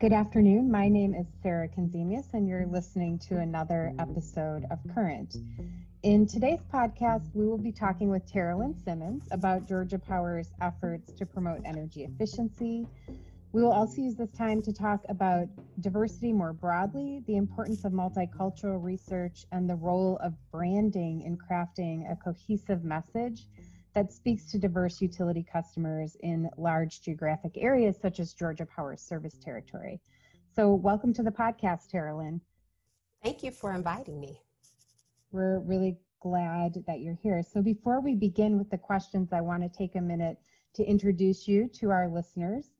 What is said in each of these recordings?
Good afternoon. My name is Sarah Konzemius, and you're listening to another episode of Current. In today's podcast, we will be talking with Teralyn Simmons about Georgia Power's efforts to promote energy efficiency. We will also use this time to talk about diversity more broadly, the importance of multicultural research, and the role of branding in crafting a cohesive message that speaks to diverse utility customers in large geographic areas such as Georgia Power's service territory. So, welcome to the podcast, Teralyn. Thank you for inviting me. We're really glad that you're here. So, before we begin with the questions, I want to take a minute to introduce you to our listeners.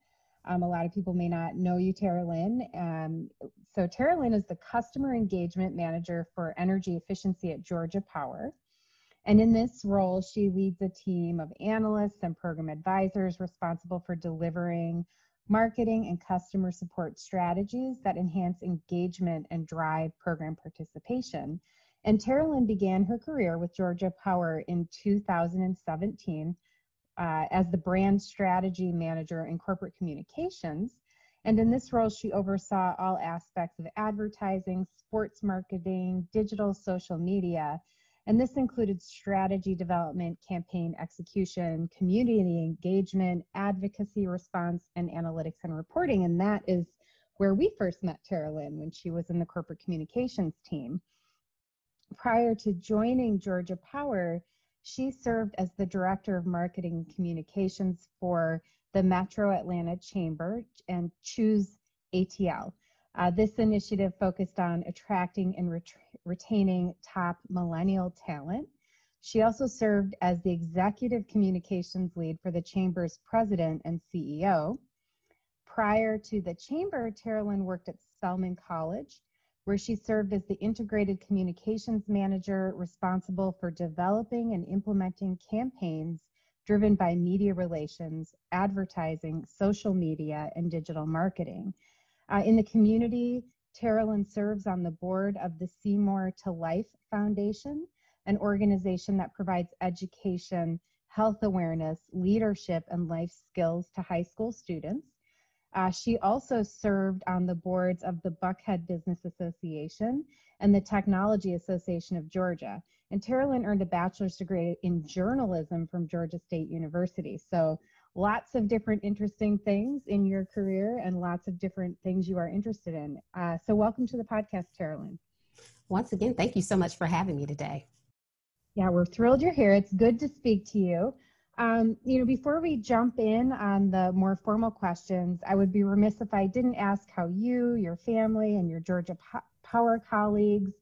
Um, a lot of people may not know you, Teralyn. Um, so, Teralyn is the Customer Engagement Manager for Energy Efficiency at Georgia Power. And in this role, she leads a team of analysts and program advisors responsible for delivering marketing and customer support strategies that enhance engagement and drive program participation. And Teralyn began her career with Georgia Power in 2017 uh, as the brand strategy manager in corporate communications. And in this role, she oversaw all aspects of advertising, sports marketing, digital social media, and this included strategy development, campaign execution, community engagement, advocacy response, and analytics and reporting. And that is where we first met Teralyn when she was in the corporate communications team. Prior to joining Georgia Power, she served as the director of marketing communications for the Metro Atlanta Chamber and Choose ATL. Uh, this initiative focused on attracting and ret- retaining top millennial talent. She also served as the executive communications lead for the Chamber's president and CEO. Prior to the Chamber, Teralyn worked at Spelman College, where she served as the integrated communications manager responsible for developing and implementing campaigns driven by media relations, advertising, social media, and digital marketing. Uh, in the community, Teralyn serves on the board of the Seymour to Life Foundation, an organization that provides education, health awareness, leadership, and life skills to high school students. Uh, she also served on the boards of the Buckhead Business Association and the Technology Association of Georgia. And Teralyn earned a bachelor's degree in journalism from Georgia State University. So lots of different interesting things in your career and lots of different things you are interested in. Uh, so, welcome to the podcast, Carolyn. Once again, thank you so much for having me today. Yeah, we're thrilled you're here. It's good to speak to you. Um, you know, before we jump in on the more formal questions, I would be remiss if I didn't ask how you, your family, and your Georgia Power colleagues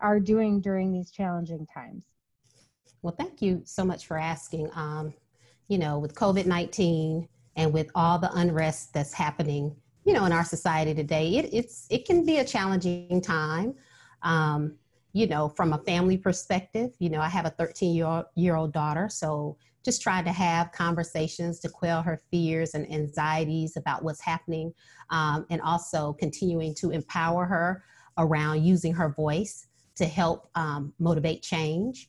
are doing during these challenging times. Well, thank you so much for asking. Um, you know, with COVID 19 and with all the unrest that's happening, you know, in our society today, it, it's, it can be a challenging time. Um, you know, from a family perspective, you know, I have a 13 year, year old daughter, so just trying to have conversations to quell her fears and anxieties about what's happening, um, and also continuing to empower her around using her voice to help um, motivate change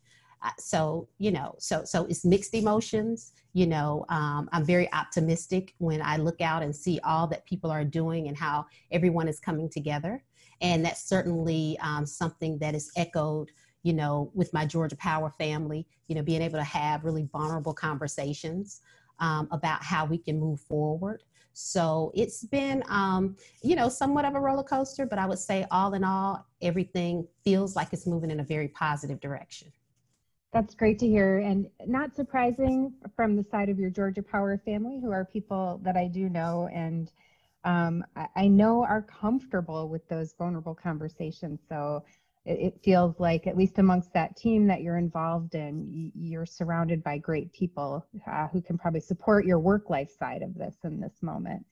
so you know so so it's mixed emotions you know um, i'm very optimistic when i look out and see all that people are doing and how everyone is coming together and that's certainly um, something that is echoed you know with my georgia power family you know being able to have really vulnerable conversations um, about how we can move forward so it's been, um, you know, somewhat of a roller coaster, but I would say all in all, everything feels like it's moving in a very positive direction. That's great to hear, and not surprising from the side of your Georgia Power family, who are people that I do know and um, I know are comfortable with those vulnerable conversations. So it, it, feels like, at least amongst that team that you're involved in, you're surrounded by great people uh, who can probably support your work life side of this in this moment.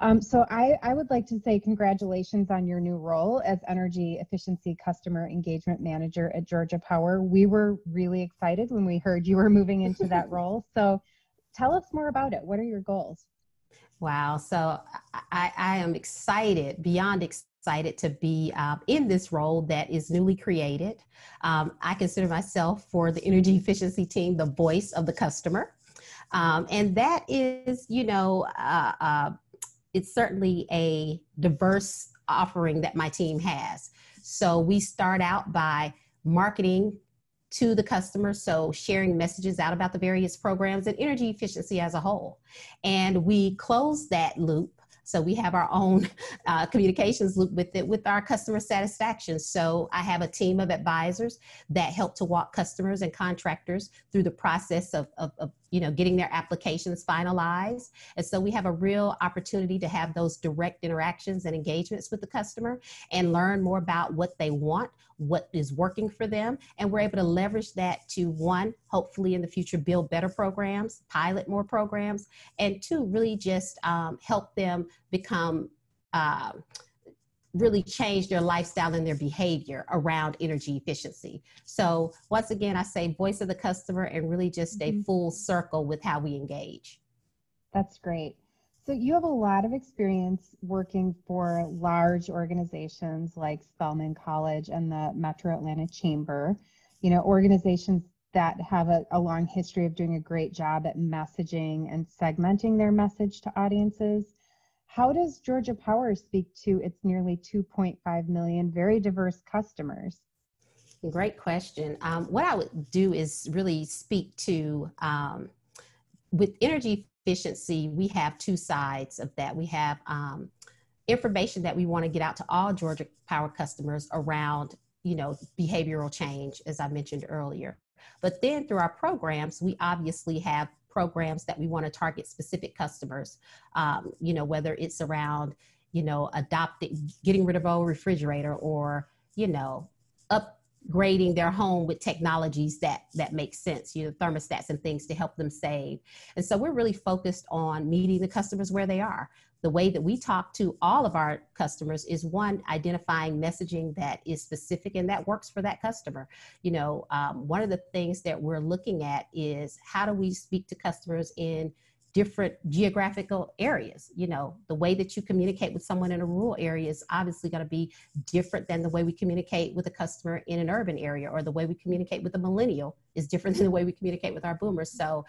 Um, so I, I would like to say congratulations on your new role as Energy Efficiency Customer Engagement Manager at Georgia Power. We were really excited when we heard you were moving into that role. So tell us more about it. What are your goals? Wow. So I, I am excited, beyond excited to be um, in this role that is newly created. Um, I consider myself for the energy efficiency team the voice of the customer. Um, and that is, you know, uh, uh, it's certainly a diverse offering that my team has. So we start out by marketing to the customer, so sharing messages out about the various programs and energy efficiency as a whole. And we close that loop so we have our own uh, communications loop with it with our customer satisfaction. So I have a team of advisors that help to walk customers and contractors through the process of, of, of you know getting their applications finalized and so we have a real opportunity to have those direct interactions and engagements with the customer and learn more about what they want what is working for them and we're able to leverage that to one hopefully in the future build better programs pilot more programs and two really just um, help them become uh, really change their lifestyle and their behavior around energy efficiency. So once again, I say voice of the customer and really just a mm-hmm. full circle with how we engage. That's great. So you have a lot of experience working for large organizations like Spelman College and the Metro Atlanta Chamber, you know, organizations that have a, a long history of doing a great job at messaging and segmenting their message to audiences. How does Georgia Power speak to its nearly 2.5 million very diverse customers? Great question. Um, what I would do is really speak to um, with energy efficiency, we have two sides of that. We have um, information that we want to get out to all Georgia Power customers around, you know, behavioral change, as I mentioned earlier. But then through our programs, we obviously have programs that we want to target specific customers, um, you know, whether it's around, you know, adopting, getting rid of old refrigerator or, you know, upgrading their home with technologies that that make sense you know thermostats and things to help them save. And so we're really focused on meeting the customers where they are. The way that we talk to all of our customers is one identifying messaging that is specific and that works for that customer. You know um, one of the things that we're looking at is how do we speak to customers in different geographical areas you know the way that you communicate with someone in a rural area is obviously going to be different than the way we communicate with a customer in an urban area or the way we communicate with a millennial is different than the way we communicate with our boomers so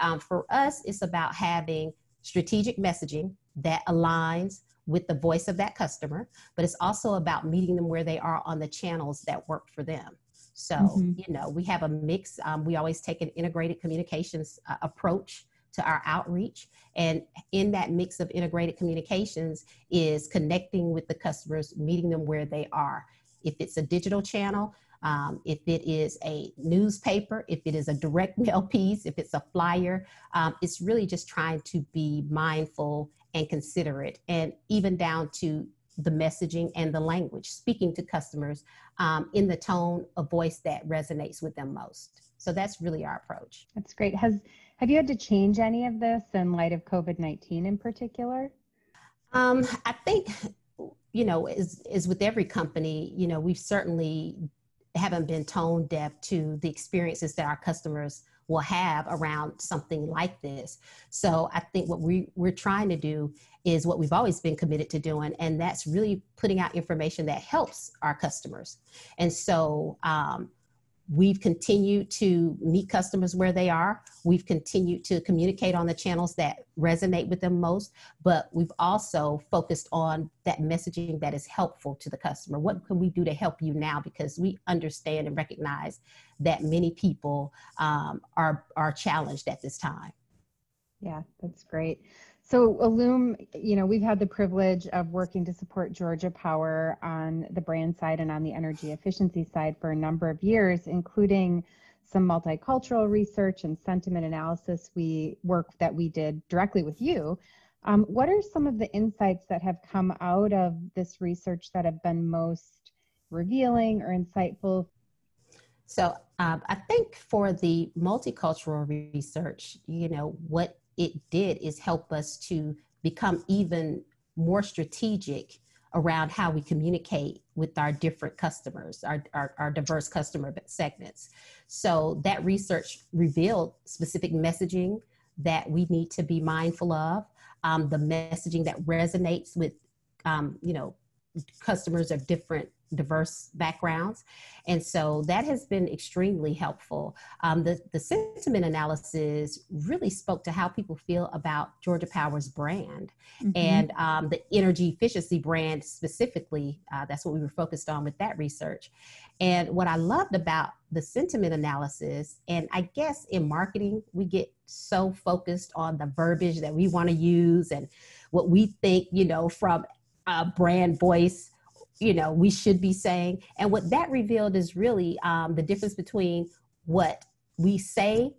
um, for us it's about having strategic messaging that aligns with the voice of that customer, but it's also about meeting them where they are on the channels that work for them. So, mm-hmm. you know, we have a mix. Um, we always take an integrated communications uh, approach to our outreach. And in that mix of integrated communications is connecting with the customers, meeting them where they are. If it's a digital channel, um, if it is a newspaper, if it is a direct mail piece, if it's a flyer, um, it's really just trying to be mindful and considerate, and even down to the messaging and the language, speaking to customers um, in the tone of voice that resonates with them most. So that's really our approach. That's great. Has have you had to change any of this in light of COVID nineteen in particular? Um, I think you know, is is with every company, you know, we've certainly haven't been tone deaf to the experiences that our customers will have around something like this. So I think what we, we're trying to do is what we've always been committed to doing, and that's really putting out information that helps our customers. And so um, We've continued to meet customers where they are. We've continued to communicate on the channels that resonate with them most, but we've also focused on that messaging that is helpful to the customer. What can we do to help you now? Because we understand and recognize that many people um, are, are challenged at this time. Yeah, that's great. So Illume, you know, we've had the privilege of working to support Georgia Power on the brand side and on the energy efficiency side for a number of years, including some multicultural research and sentiment analysis we work that we did directly with you. Um, what are some of the insights that have come out of this research that have been most revealing or insightful? So um, I think for the multicultural research, you know, what it did is help us to become even more strategic around how we communicate with our different customers, our, our, our, diverse customer segments. So that research revealed specific messaging that we need to be mindful of, um, the messaging that resonates with, um, you know, customers of different diverse backgrounds. And so that has been extremely helpful. Um, the, the sentiment analysis really spoke to how people feel about Georgia Power's brand mm-hmm. and um, the energy efficiency brand specifically. Uh, that's what we were focused on with that research. And what I loved about the sentiment analysis, and I guess in marketing, we get so focused on the verbiage that we want to use and what we think, you know, from a brand voice you know we should be saying. And what that revealed is really um, the difference between what we say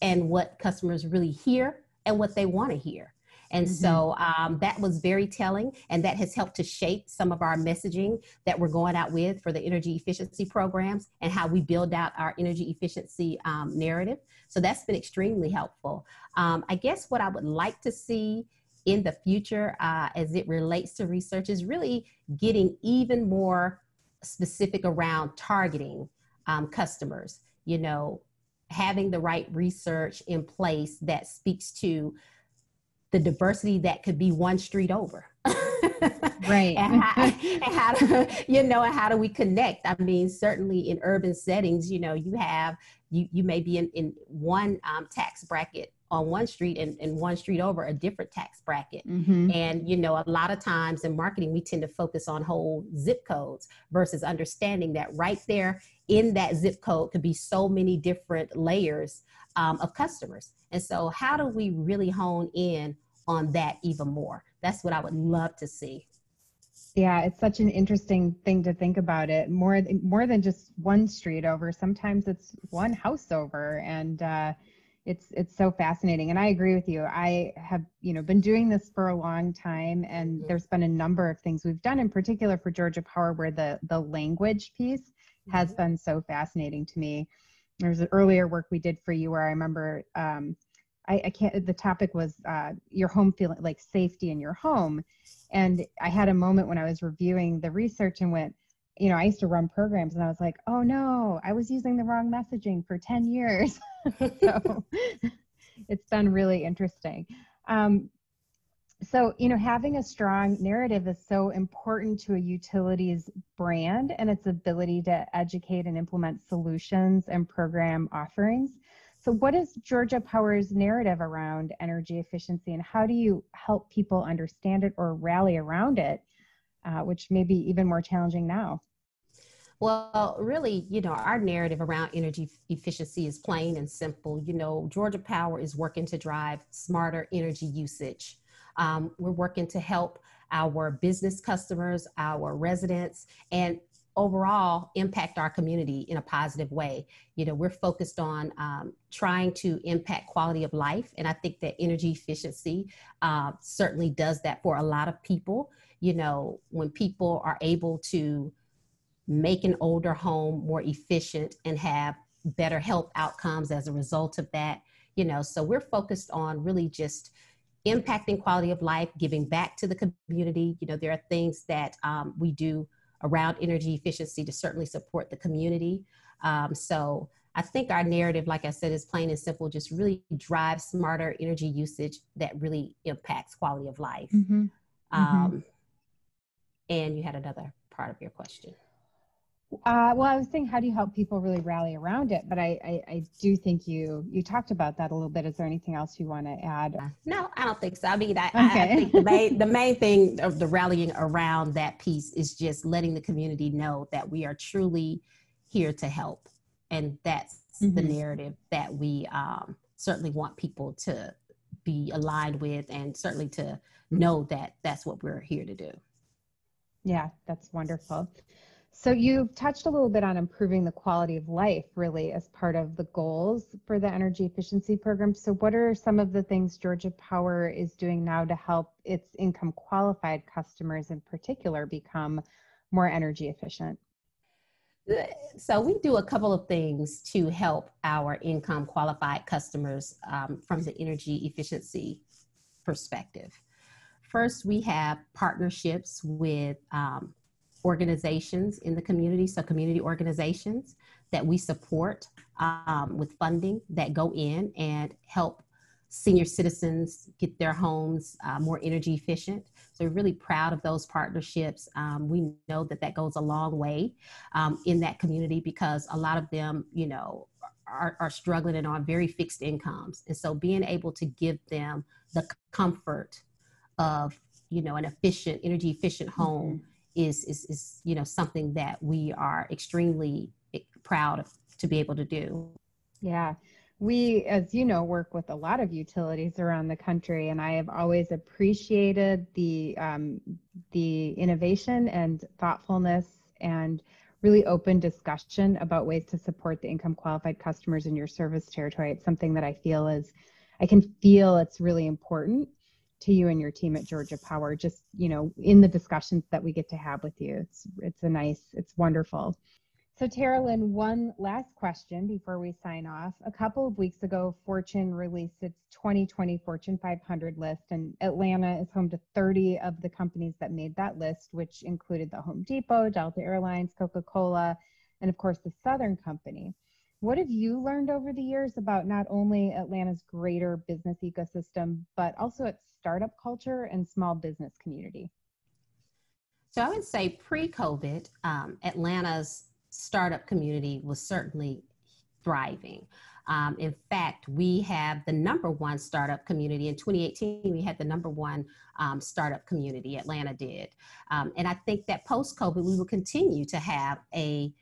and what customers really hear and what they want to hear. And mm-hmm. so um, that was very telling and that has helped to shape some of our messaging that we're going out with for the energy efficiency programs and how we build out our energy efficiency um, narrative. So that's been extremely helpful. Um, i guess what i would like to see in the future uh, as it relates to research is really getting even more specific around targeting um, customers you know having the right research in place that speaks to the diversity that could be one street over. Right. And, how, and how do, you know and how do we connect? I mean certainly in urban settings you know you have you you may be in, in one um, tax bracket on one street and, and one street over a different tax bracket. Mm-hmm. And, you know, a lot of times in marketing, we tend to focus on whole zip codes versus understanding that right there in that zip code could be so many different layers um, of customers. And so, how do we really hone in on that even more? That's what I would love to see. Yeah, it's such an interesting thing to think about it. More more than just one street over. Sometimes it's one house over, and uh, it's it's so fascinating and i agree with you i have you know been doing this for a long time and mm-hmm. there's been a number of things we've done in particular for georgia power where the the language piece has mm-hmm. been so fascinating to me there's an earlier work we did for you where i remember um, I, I, can't the topic was uh, your home feeling like safety in your home and i had a moment when i was reviewing the research and went you know, I used to run programs and I was like, oh no, I was using the wrong messaging for 10 years. so it's been really interesting. Um, so, you know, having a strong narrative is so important to a utility's brand and its ability to educate and implement solutions and program offerings. So, what is Georgia Power's narrative around energy efficiency, and how do you help people understand it or rally around it, uh, which may be even more challenging now? Well, really, you know, our narrative around energy efficiency is plain and simple. You know, Georgia Power is working to drive smarter energy usage. Um, we're working to help our business customers, our residents, and overall impact our community in a positive way. You know, we're focused on um, trying to impact quality of life, and I think that energy efficiency uh, certainly does that for a lot of people. You know, when people are able to make an older home more efficient and have better health outcomes as a result of that you know? So we're focused on really just impacting quality of life giving back to the community. You know there are things that um, we do around energy efficiency to certainly support the community. Um, so i think our narrative like i said is plain and simple just really drive smarter energy usage that really impacts quality of life. Mm-hmm. Um, mm-hmm. and you had another part of your question uh, well, I was saying, how do you help people really rally around it? But I, I, I, do think you you talked about that a little bit. Is there anything else you want to add? No, I don't think so. I mean, I, okay. I, I think the main, the main thing of the rallying around that piece is just letting the community know that we are truly here to help, and that's mm-hmm. the narrative that we um, certainly want people to be aligned with, and certainly to know that that's what we're here to do. Yeah, that's wonderful. So you've touched a little bit on improving the quality of life really as part of the goals for the energy efficiency program. So what are some of the things Georgia Power is doing now to help its income qualified customers in particular become more energy efficient? So we do a couple of things to help our income qualified customers um, from the energy efficiency perspective. First, we have partnerships with um, organizations in the community, so community organizations that we support um, with funding that go in and help senior citizens get their homes uh, more energy efficient. So we're really proud of those partnerships. Um, we know that that goes a long way um, in that community because a lot of them, you know, are, are struggling and on very fixed incomes. And so being able to give them the comfort of, you know, an efficient, energy efficient home mm-hmm. Is, is, is, you know, something that we are extremely eh, proud of, to be able to do. Yeah we, as you know, work with a lot of utilities around the country, and I have always appreciated the um, the innovation and thoughtfulness and really open discussion about ways to support the income qualified customers in your service territory. It's something that I feel is, I can feel it's really important to you and your team at Georgia Power. Just you know, in the discussions that we get to have with you, it's it's a nice, it's wonderful. So, Teralyn, one last question before we sign off. A couple of weeks ago, Fortune released its 2020 Fortune 500 list, and Atlanta is home to 30 of the companies that made that list, which included the Home Depot, Delta Airlines, Coca Cola, and of course the Southern Company. What have you learned over the years about not only Atlanta's greater business ecosystem, but also its startup culture and small business community? So, I would say pre COVID, um, Atlanta's startup community was certainly thriving. Um, in fact, we have the number one startup community. In 2018, we had the number one um, startup community, Atlanta did. Um, and I think that post COVID, we will continue to have a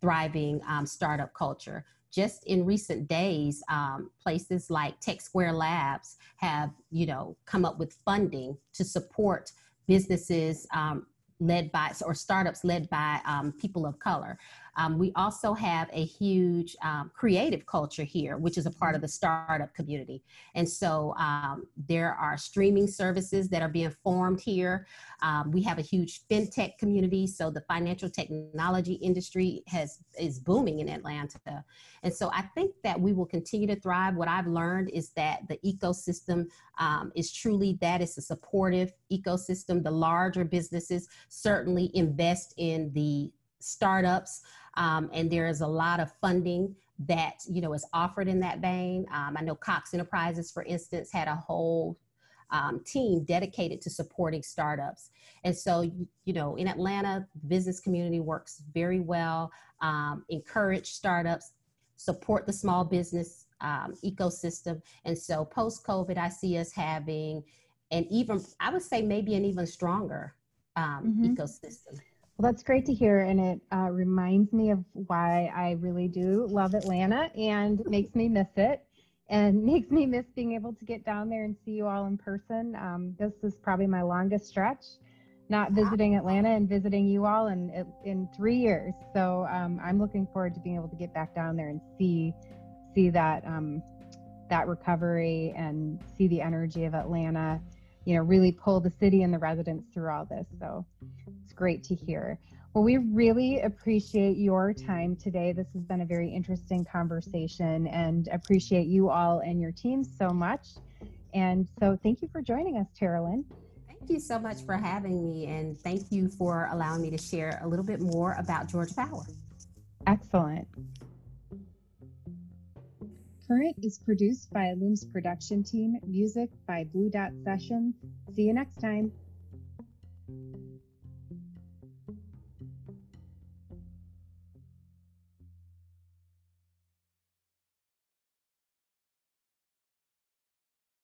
thriving um, startup culture. Just in recent days, um, places like Tech Square Labs have, you know, come up with funding to support businesses um, led by or startups led by um, people of color. Um, we also have a huge um, creative culture here, which is a part of the startup community. And so um, there are streaming services that are being formed here. Um, we have a huge fintech community, so the financial technology industry has is booming in Atlanta. And so I think that we will continue to thrive. What I've learned is that the ecosystem um, is truly that it's a supportive ecosystem. The larger businesses certainly invest in the startups um, and there is a lot of funding that you know is offered in that vein. Um, I know Cox Enterprises, for instance, had a whole um, team dedicated to supporting startups. And so, you know, in Atlanta, the business community works very well, um, encourage startups, support the small business um, ecosystem. And so, post COVID, I see us having an even, I would say, maybe an even stronger um, mm-hmm. ecosystem. Well, that's great to hear, and it uh, reminds me of why I really do love Atlanta and makes me miss it and makes me miss being able to get down there and see you all in person. Um, this is probably my longest stretch, not visiting Atlanta and visiting you all in in three years. So um, I'm looking forward to being able to get back down there and see see that um, that recovery and see the energy of Atlanta. You know, really pull the city and the residents through all this. So great to hear. Well, we really appreciate your time today. This has been a very interesting conversation and appreciate you all and your team so much. And so thank you for joining us, Teralyn. Thank you so much for having me and thank you for allowing me to share a little bit more about Georgia Power. Excellent. Current is produced by Illume's production team, music by Blue Dot Sessions. See you next time.